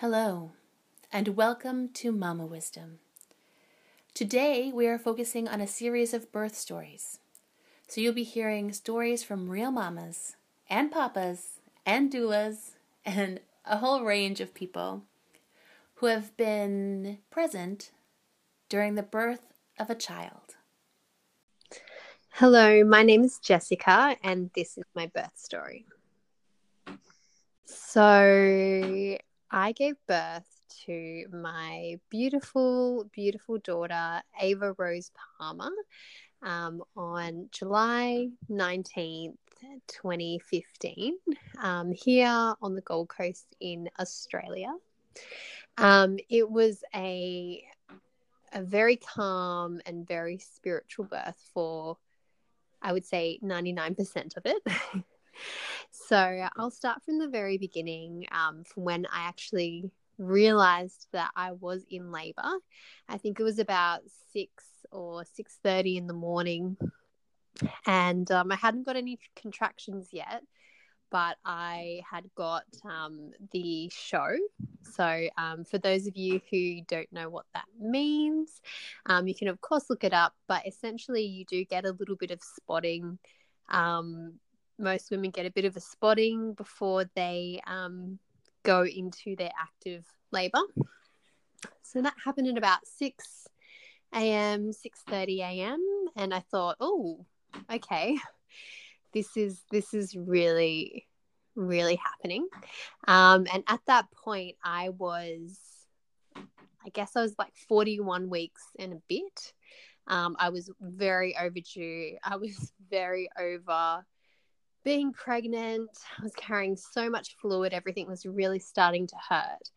Hello, and welcome to Mama Wisdom. Today we are focusing on a series of birth stories. So you'll be hearing stories from real mamas and papas and doulas and a whole range of people who have been present during the birth of a child. Hello, my name is Jessica, and this is my birth story. So, I gave birth to my beautiful, beautiful daughter, Ava Rose Palmer, um, on July 19th, 2015, um, here on the Gold Coast in Australia. Um, it was a a very calm and very spiritual birth for, I would say, 99% of it. So I'll start from the very beginning, um, from when I actually realized that I was in labor. I think it was about six or six thirty in the morning, and um, I hadn't got any contractions yet. But I had got um, the show. So, um, for those of you who don't know what that means, um, you can, of course, look it up. But essentially, you do get a little bit of spotting um, most women get a bit of a spotting before they um, go into their active labor. So that happened at about 6 a.m., 6:30 a.m. and I thought, "Oh, okay. This is this is really really happening." Um, and at that point I was I guess I was like 41 weeks and a bit. Um, I was very overdue. I was very over being pregnant, I was carrying so much fluid, everything was really starting to hurt.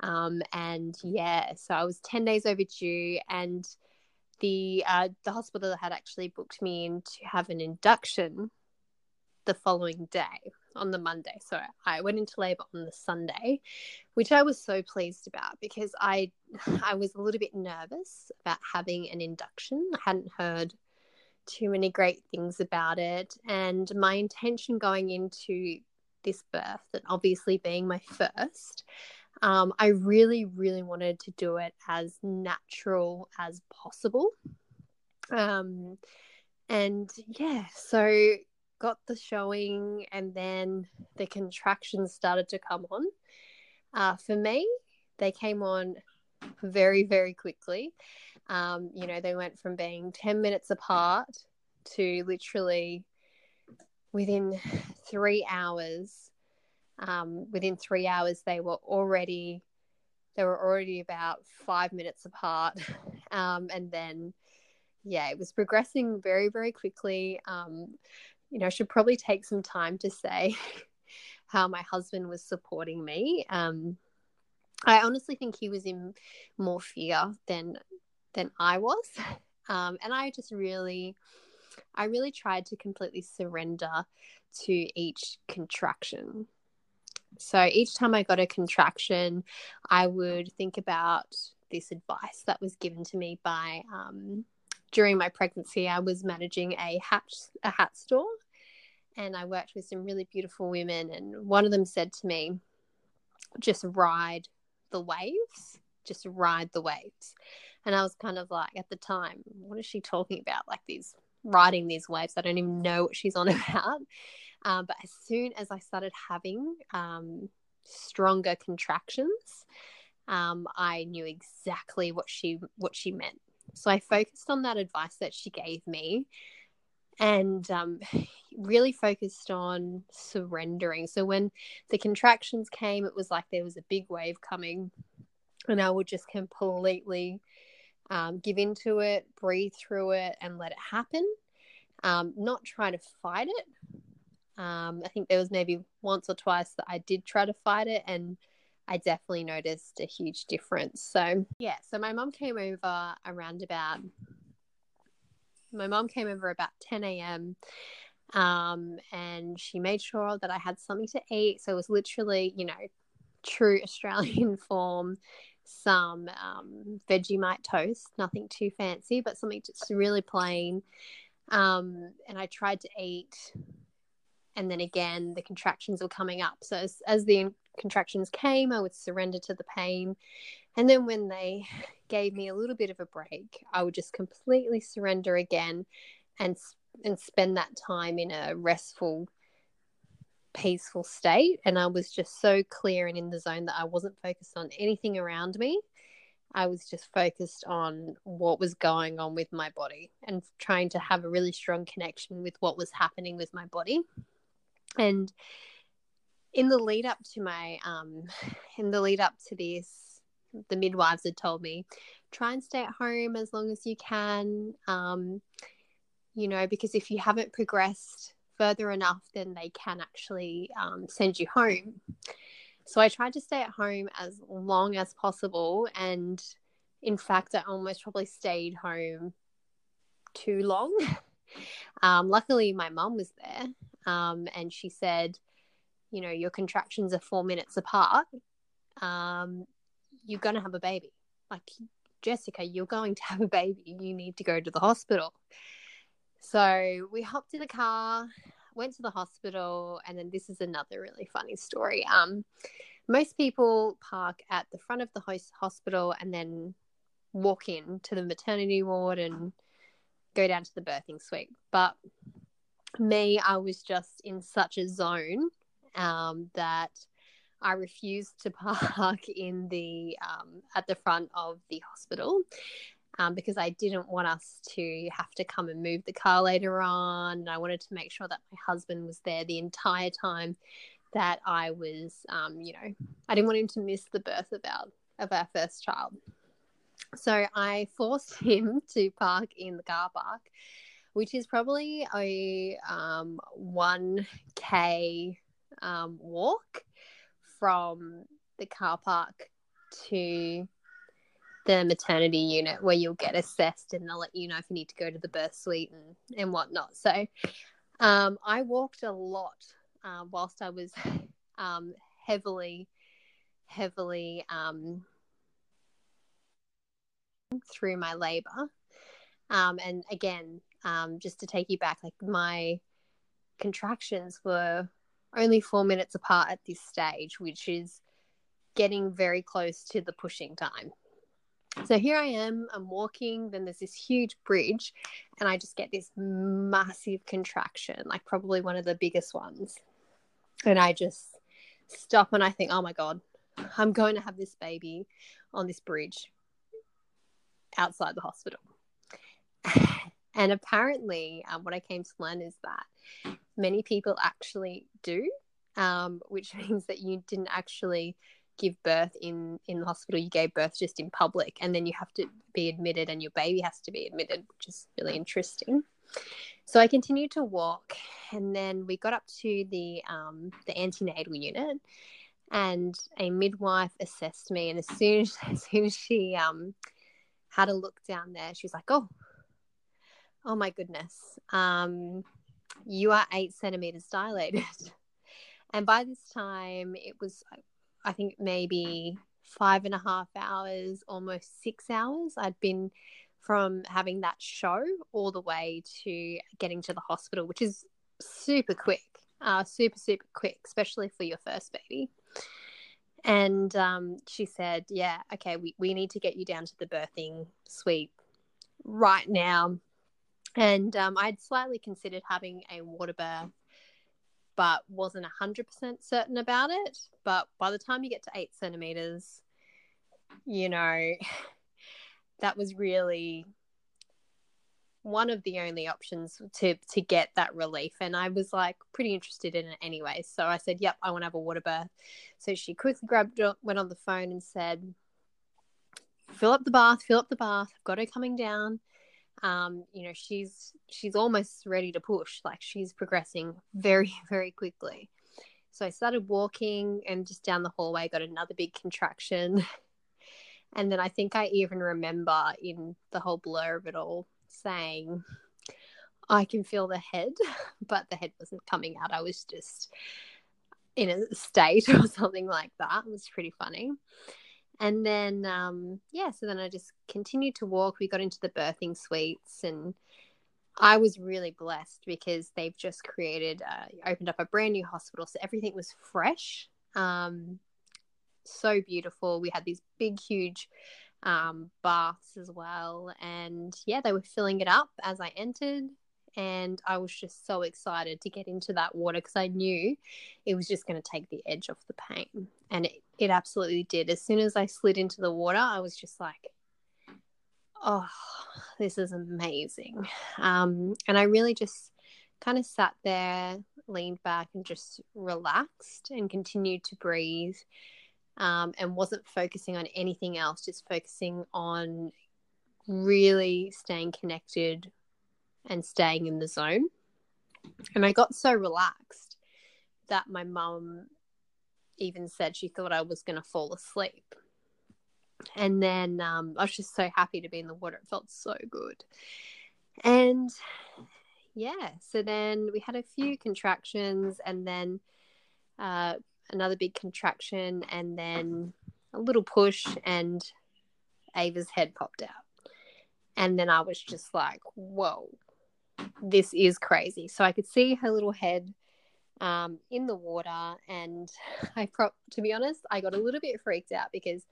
Um, and yeah, so I was 10 days overdue, and the uh, the hospital had actually booked me in to have an induction the following day on the Monday. So I went into labor on the Sunday, which I was so pleased about because I I was a little bit nervous about having an induction. I hadn't heard too many great things about it. And my intention going into this birth, and obviously being my first, um, I really, really wanted to do it as natural as possible. Um, and yeah, so got the showing, and then the contractions started to come on. Uh, for me, they came on very, very quickly. Um, you know, they went from being 10 minutes apart to literally within three hours. Um, within three hours, they were already they were already about five minutes apart, um, and then yeah, it was progressing very very quickly. Um, you know, I should probably take some time to say how my husband was supporting me. Um, I honestly think he was in more fear than than I was. Um, and I just really, I really tried to completely surrender to each contraction. So each time I got a contraction, I would think about this advice that was given to me by um, during my pregnancy. I was managing a hat a hat store, and I worked with some really beautiful women. And one of them said to me, "Just ride the waves, just ride the waves. And I was kind of like, at the time, what is she talking about? Like these riding these waves. I don't even know what she's on about. Um, but as soon as I started having um, stronger contractions, um, I knew exactly what she what she meant. So I focused on that advice that she gave me, and um, really focused on surrendering. So when the contractions came, it was like there was a big wave coming, and I would just completely um, give into it, breathe through it, and let it happen. Um, not try to fight it. Um, I think there was maybe once or twice that I did try to fight it, and I definitely noticed a huge difference. So, yeah, so my mom came over around about my mom came over about 10 a.m. Um, and she made sure that I had something to eat. So it was literally, you know, true Australian form, some um, Vegemite toast, nothing too fancy, but something just really plain. Um, and I tried to eat, and then again, the contractions were coming up. So as, as the contractions came, I would surrender to the pain. And then when they gave me a little bit of a break, I would just completely surrender again and and spend that time in a restful peaceful state and I was just so clear and in the zone that I wasn't focused on anything around me. I was just focused on what was going on with my body and trying to have a really strong connection with what was happening with my body. And in the lead up to my um in the lead up to this the midwives had told me try and stay at home as long as you can um you know because if you haven't progressed further enough then they can actually um, send you home. So i tried to stay at home as long as possible and in fact i almost probably stayed home too long. Um, luckily my mum was there um, and she said you know your contractions are four minutes apart. Um, you're going to have a baby. Like jessica you're going to have a baby. You need to go to the hospital so we hopped in the car went to the hospital and then this is another really funny story. Um, most people park at the front of the hospital and then walk in to the maternity ward and go down to the birthing suite. But me i was just in such a zone um, that I refused to park in the um, at the front of the hospital um, because I didn't want us to have to come and move the car later on. And I wanted to make sure that my husband was there the entire time that I was, um, you know, I didn't want him to miss the birth of our of our first child. So I forced him to park in the car park, which is probably a um, 1k um, walk from the car park to the maternity unit where you'll get assessed and they'll let you know if you need to go to the birth suite and, and whatnot. So um, I walked a lot uh, whilst I was um, heavily, heavily um, through my labor. Um, and again, um, just to take you back, like my contractions were only four minutes apart at this stage, which is getting very close to the pushing time. So here I am, I'm walking, then there's this huge bridge, and I just get this massive contraction, like probably one of the biggest ones. And I just stop and I think, oh my God, I'm going to have this baby on this bridge outside the hospital. and apparently, um, what I came to learn is that many people actually do, um, which means that you didn't actually give birth in in the hospital you gave birth just in public and then you have to be admitted and your baby has to be admitted which is really interesting. So i continued to walk and then we got up to the um, the antenatal unit and a midwife assessed me and as soon as, as soon as she um, had a look down there she was like oh oh my goodness um, you are eight centimeters dilated. And by this time it was I think maybe five and a half hours, almost six hours. I'd been from having that show all the way to getting to the hospital, which is super quick, uh, super, super quick, especially for your first baby. And um, she said, Yeah, okay, we, we need to get you down to the birthing suite right now. And um, I'd slightly considered having a water birth but wasn't 100% certain about it. But by the time you get to eight centimeters, you know, that was really one of the only options to to get that relief. And i was like pretty interested in it anyway. So i said yep i want to have a water birth so she quickly grabbed went on the phone and said fill up the bath fill up the bath. I've got her coming down um, you know, she's she's almost ready to push. Like she's progressing very, very quickly. So I started walking and just down the hallway got another big contraction. and then I think I even remember in the whole blur of it all saying, I can feel the head, but the head wasn't coming out. I was just in a state or something like that. It was pretty funny. And then, um, yeah, so then I just continued to walk. We got into the birthing suites, and I was really blessed because they've just created, uh, opened up a brand new hospital. So everything was fresh. Um, so beautiful. We had these big, huge um, baths as well. And yeah, they were filling it up as I entered. And I was just so excited to get into that water because I knew it was just going to take the edge off the pain. And it, it absolutely did. As soon as I slid into the water, I was just like, oh, this is amazing. Um, and I really just kind of sat there, leaned back, and just relaxed and continued to breathe um, and wasn't focusing on anything else, just focusing on really staying connected and staying in the zone. And I got so relaxed that my mum even said she thought I was going to fall asleep. And then um, I was just so happy to be in the water. It felt so good. And yeah, so then we had a few contractions and then uh, another big contraction and then a little push and Ava's head popped out. And then I was just like, whoa, this is crazy. So I could see her little head um, in the water. And I, pro- to be honest, I got a little bit freaked out because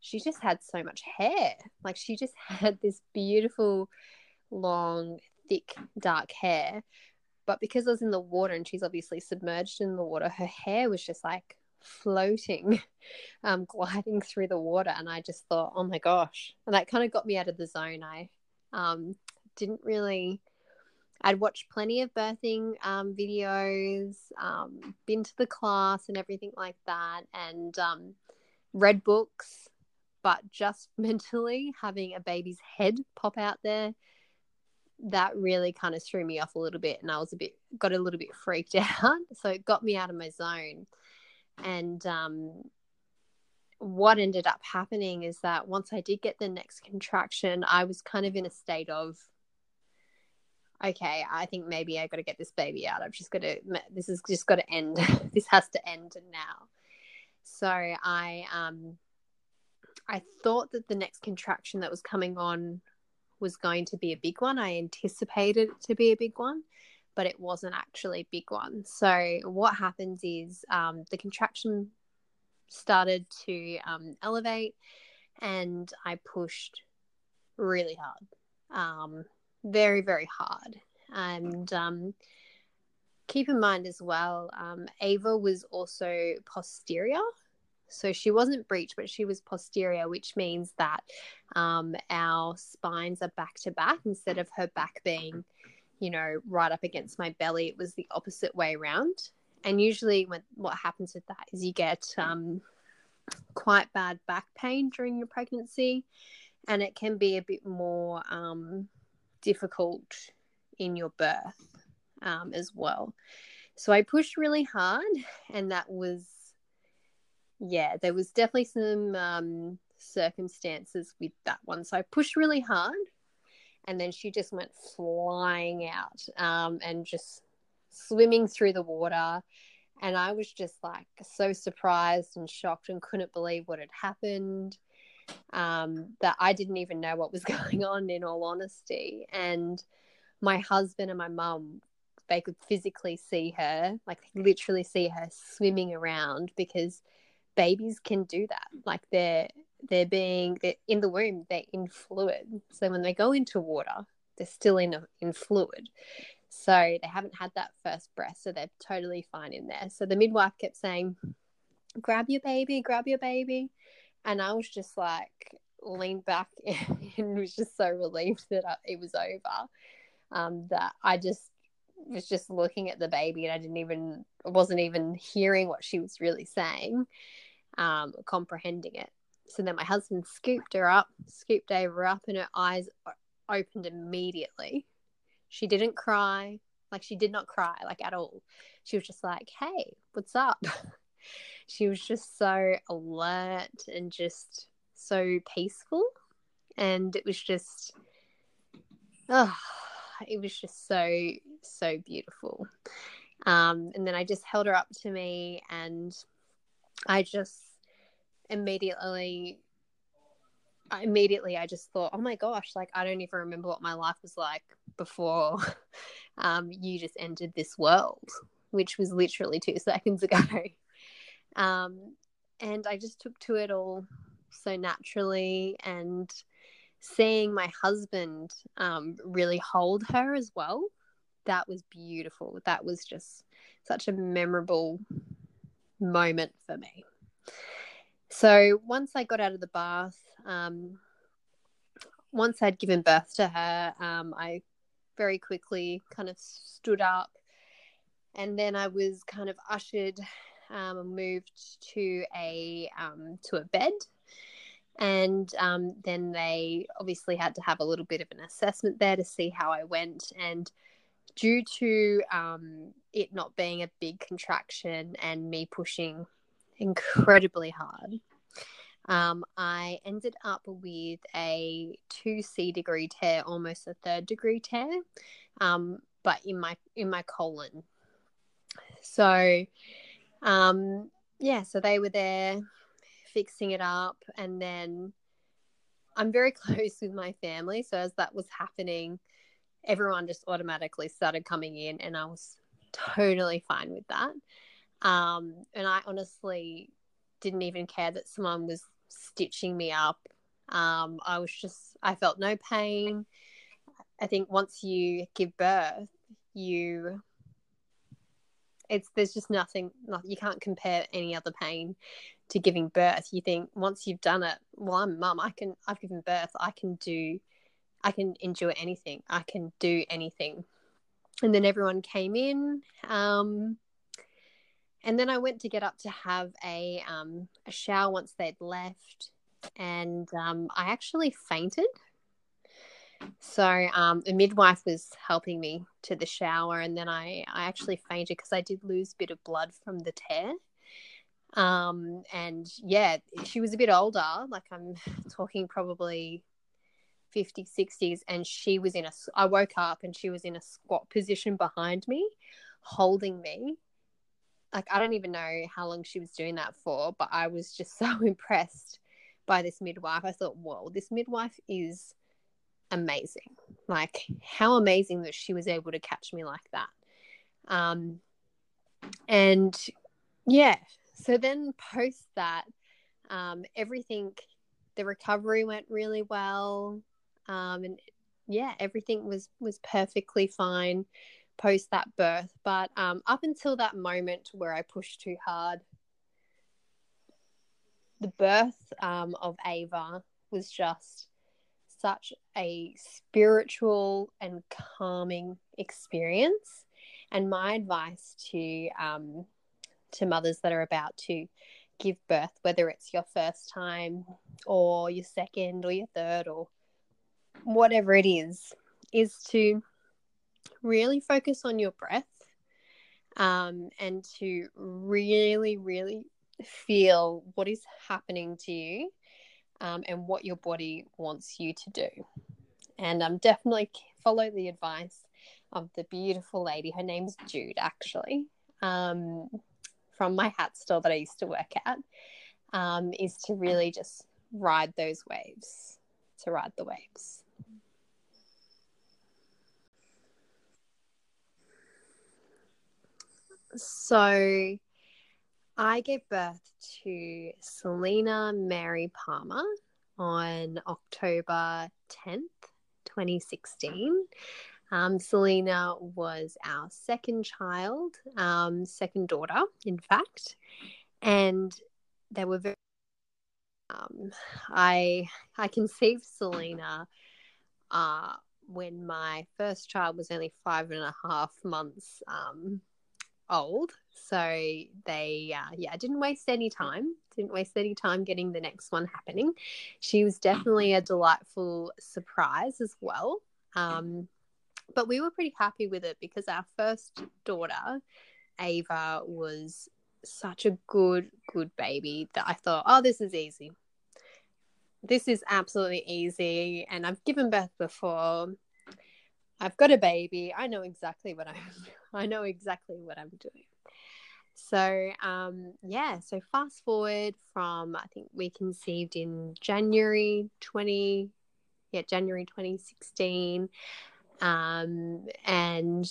she just had so much hair. Like she just had this beautiful, long, thick, dark hair. But because I was in the water and she's obviously submerged in the water, her hair was just like floating, um, gliding through the water. And I just thought, oh my gosh. And that kind of got me out of the zone. I um, didn't really. I'd watched plenty of birthing um, videos, um, been to the class and everything like that, and um, read books, but just mentally having a baby's head pop out there that really kind of threw me off a little bit and I was a bit got a little bit freaked out. So it got me out of my zone. And um, what ended up happening is that once I did get the next contraction, I was kind of in a state of okay, I think maybe I got to get this baby out. I've just got to this is just got to end. this has to end now. So I um I thought that the next contraction that was coming on was going to be a big one. I anticipated it to be a big one, but it wasn't actually a big one. So, what happens is um, the contraction started to um, elevate and I pushed really hard, um, very, very hard. And um, keep in mind as well, um, Ava was also posterior. So she wasn't breech, but she was posterior, which means that um, our spines are back to back instead of her back being, you know, right up against my belly. It was the opposite way around. And usually, when what happens with that is you get um, quite bad back pain during your pregnancy, and it can be a bit more um, difficult in your birth um, as well. So I pushed really hard, and that was yeah, there was definitely some um, circumstances with that one. So I pushed really hard, and then she just went flying out um, and just swimming through the water. And I was just like so surprised and shocked and couldn't believe what had happened. Um, that I didn't even know what was going on, in all honesty. And my husband and my mum, they could physically see her, like literally see her swimming around because babies can do that. Like they're they're being they're in the womb, they're in fluid. So when they go into water, they're still in in fluid. So they haven't had that first breath, so they're totally fine in there. So the midwife kept saying, "Grab your baby, grab your baby," and I was just like leaned back and was just so relieved that it was over. Um, that I just was just looking at the baby and I didn't even wasn't even hearing what she was really saying um, comprehending it. So then my husband scooped her up, scooped Ava up, and her eyes opened immediately. She didn't cry, like she did not cry, like at all. She was just like, "Hey, what's up?" she was just so alert and just so peaceful, and it was just, oh, it was just so so beautiful. Um, and then I just held her up to me, and I just immediately immediately I just thought, oh my gosh, like I don't even remember what my life was like before um, you just entered this world, which was literally two seconds ago. Um, and I just took to it all so naturally and seeing my husband um, really hold her as well that was beautiful. That was just such a memorable moment for me. So once i got out of the bath um, once i'd given birth to her um, i very quickly kind of stood up and then i was kind of ushered um, moved to a um, to a bed and um, then they obviously had to have a little bit of an assessment there to see how I went. And due to um, it not being a big contraction and me pushing incredibly hard, um, I ended up with a 2C degree tear, almost a third degree tear, um, but in my in my colon. So, um, yeah, so they were there fixing it up and then I'm very close with my family so as that was happening everyone just automatically started coming in and I was totally fine with that. Um, and I honestly didn't even care that someone was stitching me up. Um, I was just I felt no pain. I think once you give birth you it's there's just nothing not, you can't compare any other pain to giving birth. You think once you've done it well i'm mum i can i've given birth i can do i can endure anything i can do anything. And then everyone came in um, and then i went to get up to have a um, a shower once they'd left. And um, i actually fainted so um, the midwife was helping me to the shower, and then I, I actually fainted because I did lose a bit of blood from the tear. Um, and yeah, she was a bit older, like I'm talking probably 50s, 60s, and she was in a. I woke up and she was in a squat position behind me, holding me. Like I don't even know how long she was doing that for, but I was just so impressed by this midwife. I thought, whoa, this midwife is amazing. Like how amazing that she was able to catch me like that. Um, and yeah, so then post that, um, everything, the recovery went really well. Um, and yeah, everything was was perfectly fine post that birth. But um, up until that moment where I pushed too hard, the birth um, of Ava was just such a spiritual and calming experience. And my advice to um, to mothers that are about to give birth, whether it's your first time or your second or your third or whatever it is, is to really focus on your breath um, and to really, really feel what is happening to you um, and what your body wants you to do. And um, definitely follow the advice of the beautiful lady. Her name's Jude, actually, um, from my hat store that I used to work at, um, is to really just ride those waves, to ride the waves. So, I gave birth to Selena Mary Palmer on October 10th, 2016. Um, Selena was our second child, um, second daughter, in fact, and they were very. Um, I I conceived Selena uh, when my first child was only five and a half months um, old. So they, uh, yeah, didn't waste any time. Didn't waste any time getting the next one happening. She was definitely a delightful surprise as well. Um, but we were pretty happy with it because our first daughter, Ava, was such a good, good baby that I thought, oh, this is easy. This is absolutely easy. And I've given birth before. I've got a baby. I know exactly what I'm I know exactly what I'm doing. So um yeah, so fast forward from I think we conceived in January 20 yeah, January 2016. Um and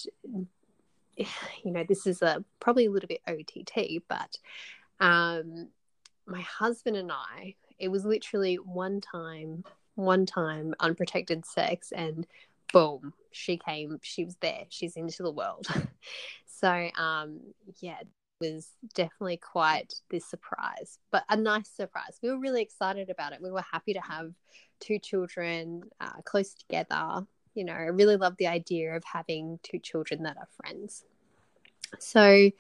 you know, this is a probably a little bit OTT, but um my husband and I, it was literally one time, one time unprotected sex, and boom, she came, she was there, she's into the world. so, um, yeah, it was definitely quite this surprise, but a nice surprise. We were really excited about it. We were happy to have two children uh, close together. You know, I really love the idea of having two children that are friends. So,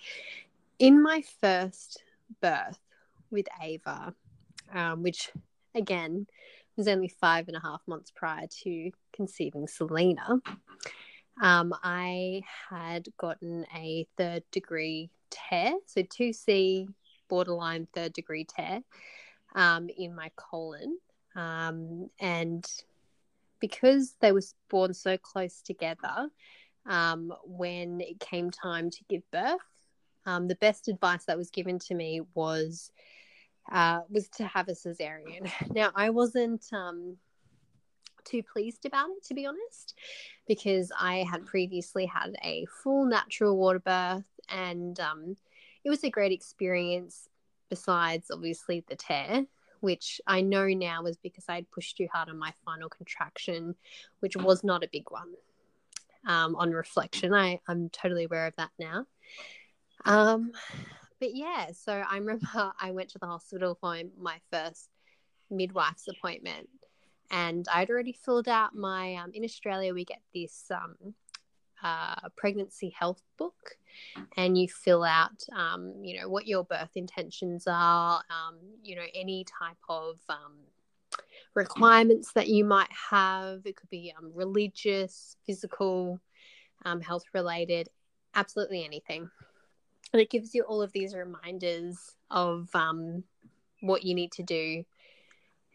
in my first birth with Ava, um, which again was only five and a half months prior to conceiving Selena, um, I had gotten a third degree tear, so 2C borderline third degree tear um, in my colon. Um, and because they were born so close together, um, when it came time to give birth, um, the best advice that was given to me was uh, was to have a cesarean. Now I wasn't um, too pleased about it, to be honest, because I had previously had a full natural water birth, and um, it was a great experience. Besides, obviously, the tear, which I know now was because I had pushed too hard on my final contraction, which was not a big one. Um, on reflection, I, I'm totally aware of that now. Um, but yeah, so I remember I went to the hospital for my first midwife's appointment, and I'd already filled out my. Um, in Australia, we get this um, uh, pregnancy health book, and you fill out, um, you know, what your birth intentions are, um, you know, any type of um, requirements that you might have. It could be um, religious, physical, health related, absolutely anything and it gives you all of these reminders of um, what you need to do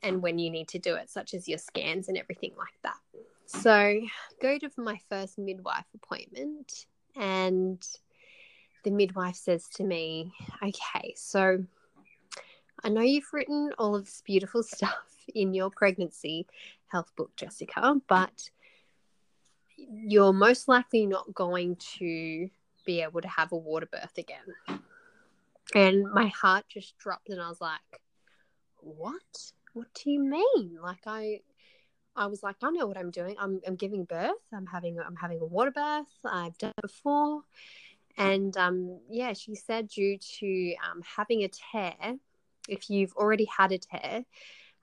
and when you need to do it, such as your scans and everything like that. So, go to my first midwife appointment, and the midwife says to me, Okay, so I know you've written all of this beautiful stuff in your pregnancy health book, Jessica, but you're most likely not going to be able to have a water birth again. And my heart just dropped and I was like, What? What do you mean? Like I I was like, I know what I'm doing. I'm I'm giving birth. I'm having I'm having a water birth. I've done it before. And um yeah, she said due to um having a tear, if you've already had a tear,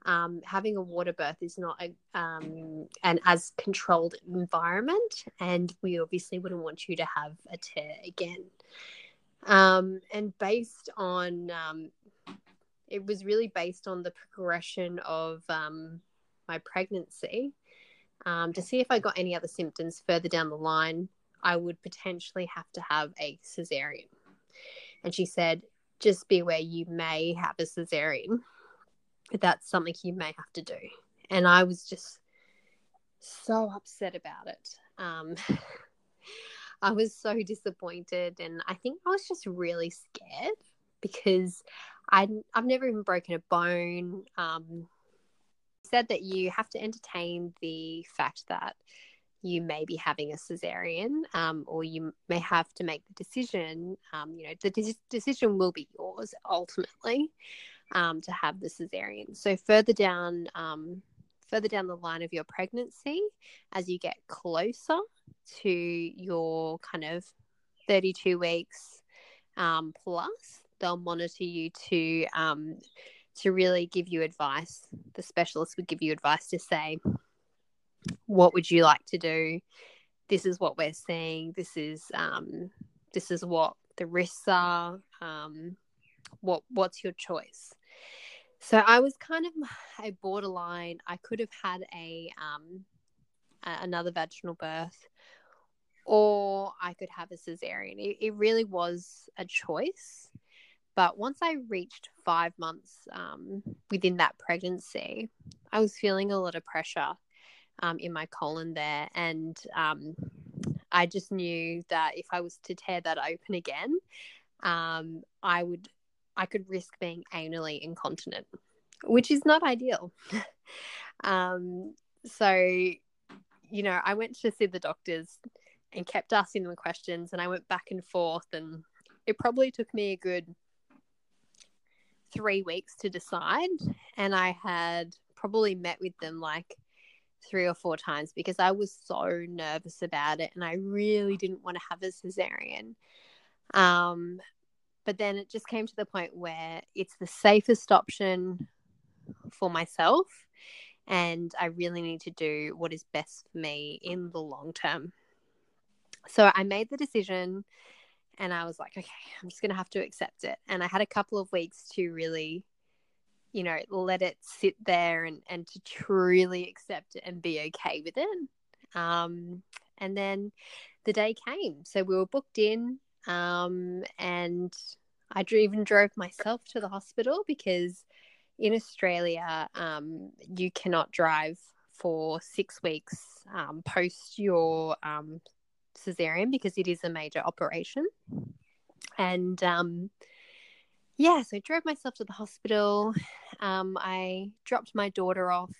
um, having a water birth is not a, um, an as controlled environment, and we obviously wouldn't want you to have a tear again. Um, and based on, um, it was really based on the progression of um, my pregnancy um, to see if I got any other symptoms further down the line. I would potentially have to have a cesarean. And she said, just be aware you may have a cesarean that's something you may have to do. And I was just so upset about it. Um, I was so disappointed, and I think I was just really scared because I I've never even broken a bone. Um, said that you have to entertain the fact that you may be having a cesarean, um, or you may have to make the decision. Um, you know, the de- decision will be yours ultimately um, to have the cesarean. So further down, um, further down the line of your pregnancy, as you get closer to your kind of 32 weeks um, plus, they'll monitor you to um, to really give you advice. The specialist would give you advice to say, what would you like to do? This is what we're seeing. This is um, this is what the risks are. Um, what what's your choice? So I was kind of a borderline. I could have had a um, another vaginal birth, or I could have a cesarean. It, it really was a choice. But once I reached five months um, within that pregnancy, I was feeling a lot of pressure um, in my colon there, and um, I just knew that if I was to tear that open again, um, I would I could risk being anally incontinent, which is not ideal. um, so, you know, I went to see the doctors and kept asking them questions, and I went back and forth, and it probably took me a good three weeks to decide, and I had probably met with them like three or four times because I was so nervous about it and I really didn't want to have a cesarean. Um, but then it just came to the point where it's the safest option for myself and I really need to do what is best for me in the long term. So I made the decision and I was like, okay, I'm just going to have to accept it. And I had a couple of weeks to really, you know, let it sit there and, and to truly accept it and be okay with it. Um, and then the day came. So we were booked in um, and I even drove myself to the hospital because in Australia, um, you cannot drive for six weeks um, post your um, cesarean because it is a major operation. And um, yeah, so I drove myself to the hospital. Um, I dropped my daughter off.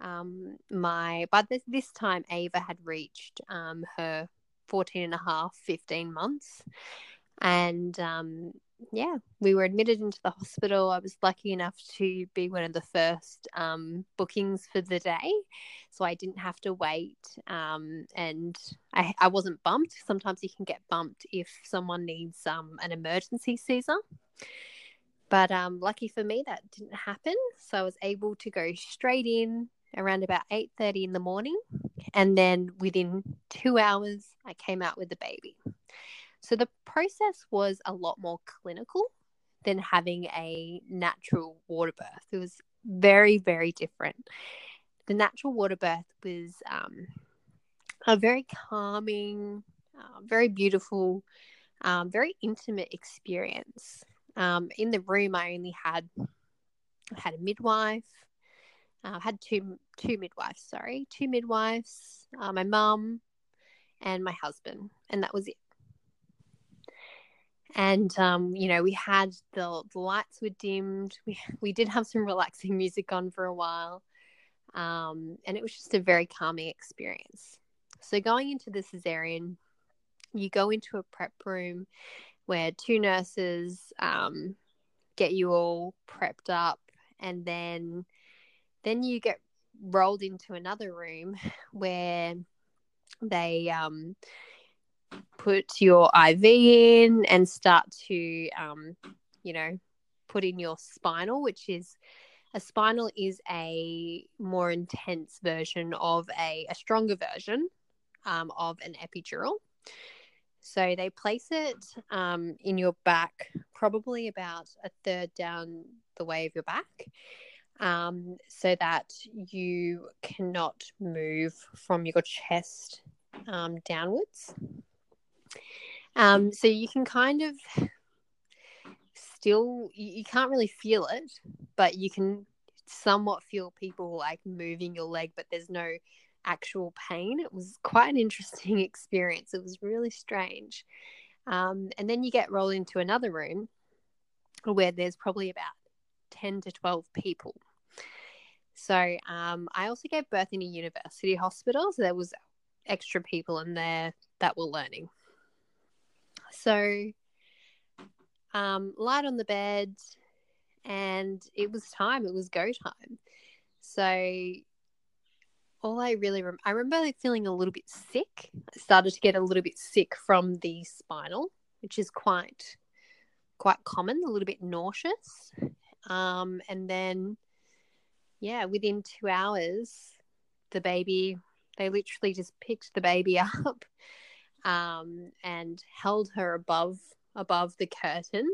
Um, my but this, this time Ava had reached um, her 14 and a half, 15 months. And um, yeah, we were admitted into the hospital. I was lucky enough to be one of the first um, bookings for the day, so I didn't have to wait. Um, and I, I wasn't bumped. Sometimes you can get bumped if someone needs um, an emergency Caesar. But um, lucky for me, that didn't happen. So I was able to go straight in around about 8.30 in the morning. And then within two hours, I came out with the baby. So the process was a lot more clinical than having a natural water birth. It was very, very different. The natural water birth was um, a very calming, uh, very beautiful, um, very intimate experience. Um, in the room, I only had I had a midwife. Uh, had two two midwives. Sorry, two midwives. Uh, my mum and my husband, and that was it and um, you know we had the, the lights were dimmed we, we did have some relaxing music on for a while um, and it was just a very calming experience so going into the cesarean you go into a prep room where two nurses um, get you all prepped up and then then you get rolled into another room where they um, put your IV in and start to, um, you know, put in your spinal, which is a spinal is a more intense version of a, a stronger version um, of an epidural. So they place it um, in your back, probably about a third down the way of your back, um, so that you cannot move from your chest um, downwards. Um, so you can kind of still, you, can't really feel it, but you can somewhat feel people like moving your leg, but there's no actual pain. It was quite an interesting experience. It was really strange. Um, and then you get rolled into another room where there's probably about 10 to 12 people. So um, I also gave birth in a university hospital. So there was extra people in there that were learning. So, um, light on the bed, and it was time. It was go time. So, all I really rem- I remember feeling a little bit sick. I started to get a little bit sick from the spinal, which is quite quite common. A little bit nauseous, um, and then yeah, within two hours, the baby they literally just picked the baby up um, and held her above above the curtain.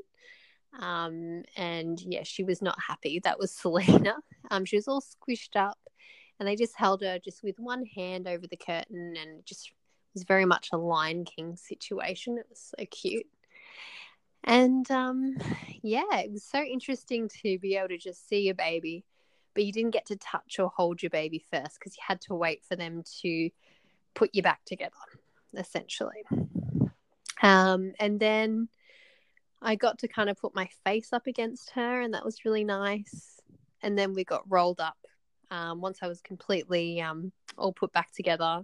Um, and yeah, she was not happy. That was Selena. Um, she was all squished up, and they just held her just with one hand over the curtain, and just was very much a Lion King situation. It was so cute. And um, yeah, it was so interesting to be able to just see a baby, but you didn't get to touch or hold your baby first because you had to wait for them to put you back together essentially. Um, and then I got to kind of put my face up against her, and that was really nice. And then we got rolled up um, once I was completely um, all put back together,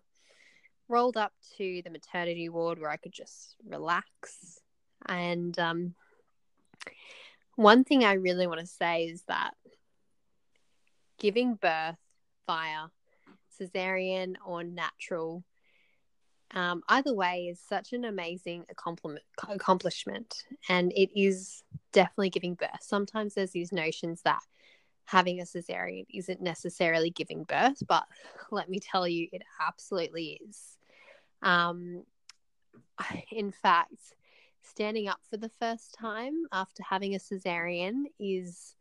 rolled up to the maternity ward where I could just relax. And um, one thing I really want to say is that giving birth via cesarean or natural, um, either way, is such an amazing accomplishment. And it is definitely giving birth. Sometimes there's these notions that having a cesarean isn't necessarily giving birth, but let me tell you, it absolutely is. Um, in fact, standing up for the first time after having a cesarean is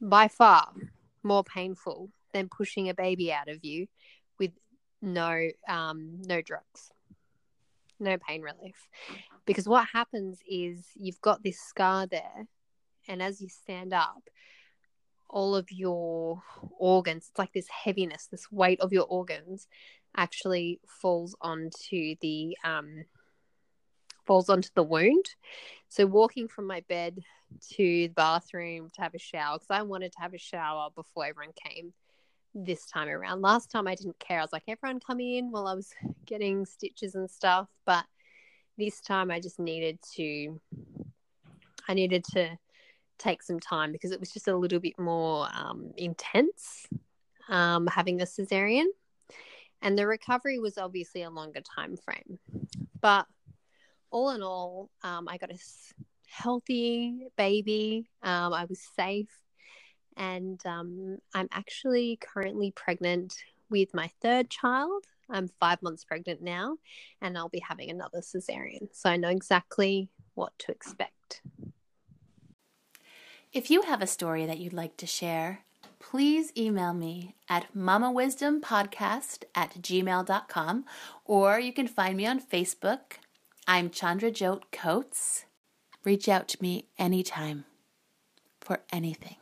by far more painful than pushing a baby out of you with no um, no drugs no pain relief. Because what happens is you've got this scar there and as you stand up all of your organs it's like this heaviness this weight of your organs actually falls onto the um, falls onto the wound. So walking from my bed to the bathroom to have a shower because I wanted to have a shower before everyone came this time around. Last time I didn't care. I was like, everyone come in while I was getting stitches and stuff. But this time I just needed to I needed to take some time because it was just a little bit more um, intense um, having a cesarean and the recovery was obviously a longer time frame but all in all um, i got a healthy baby um, i was safe and um, i'm actually currently pregnant with my third child i'm five months pregnant now and i'll be having another cesarean so i know exactly what to expect if you have a story that you'd like to share please email me at mamawisdompodcast at gmail.com or you can find me on Facebook. I'm Chandra Jote Coates. Reach out to me anytime for anything.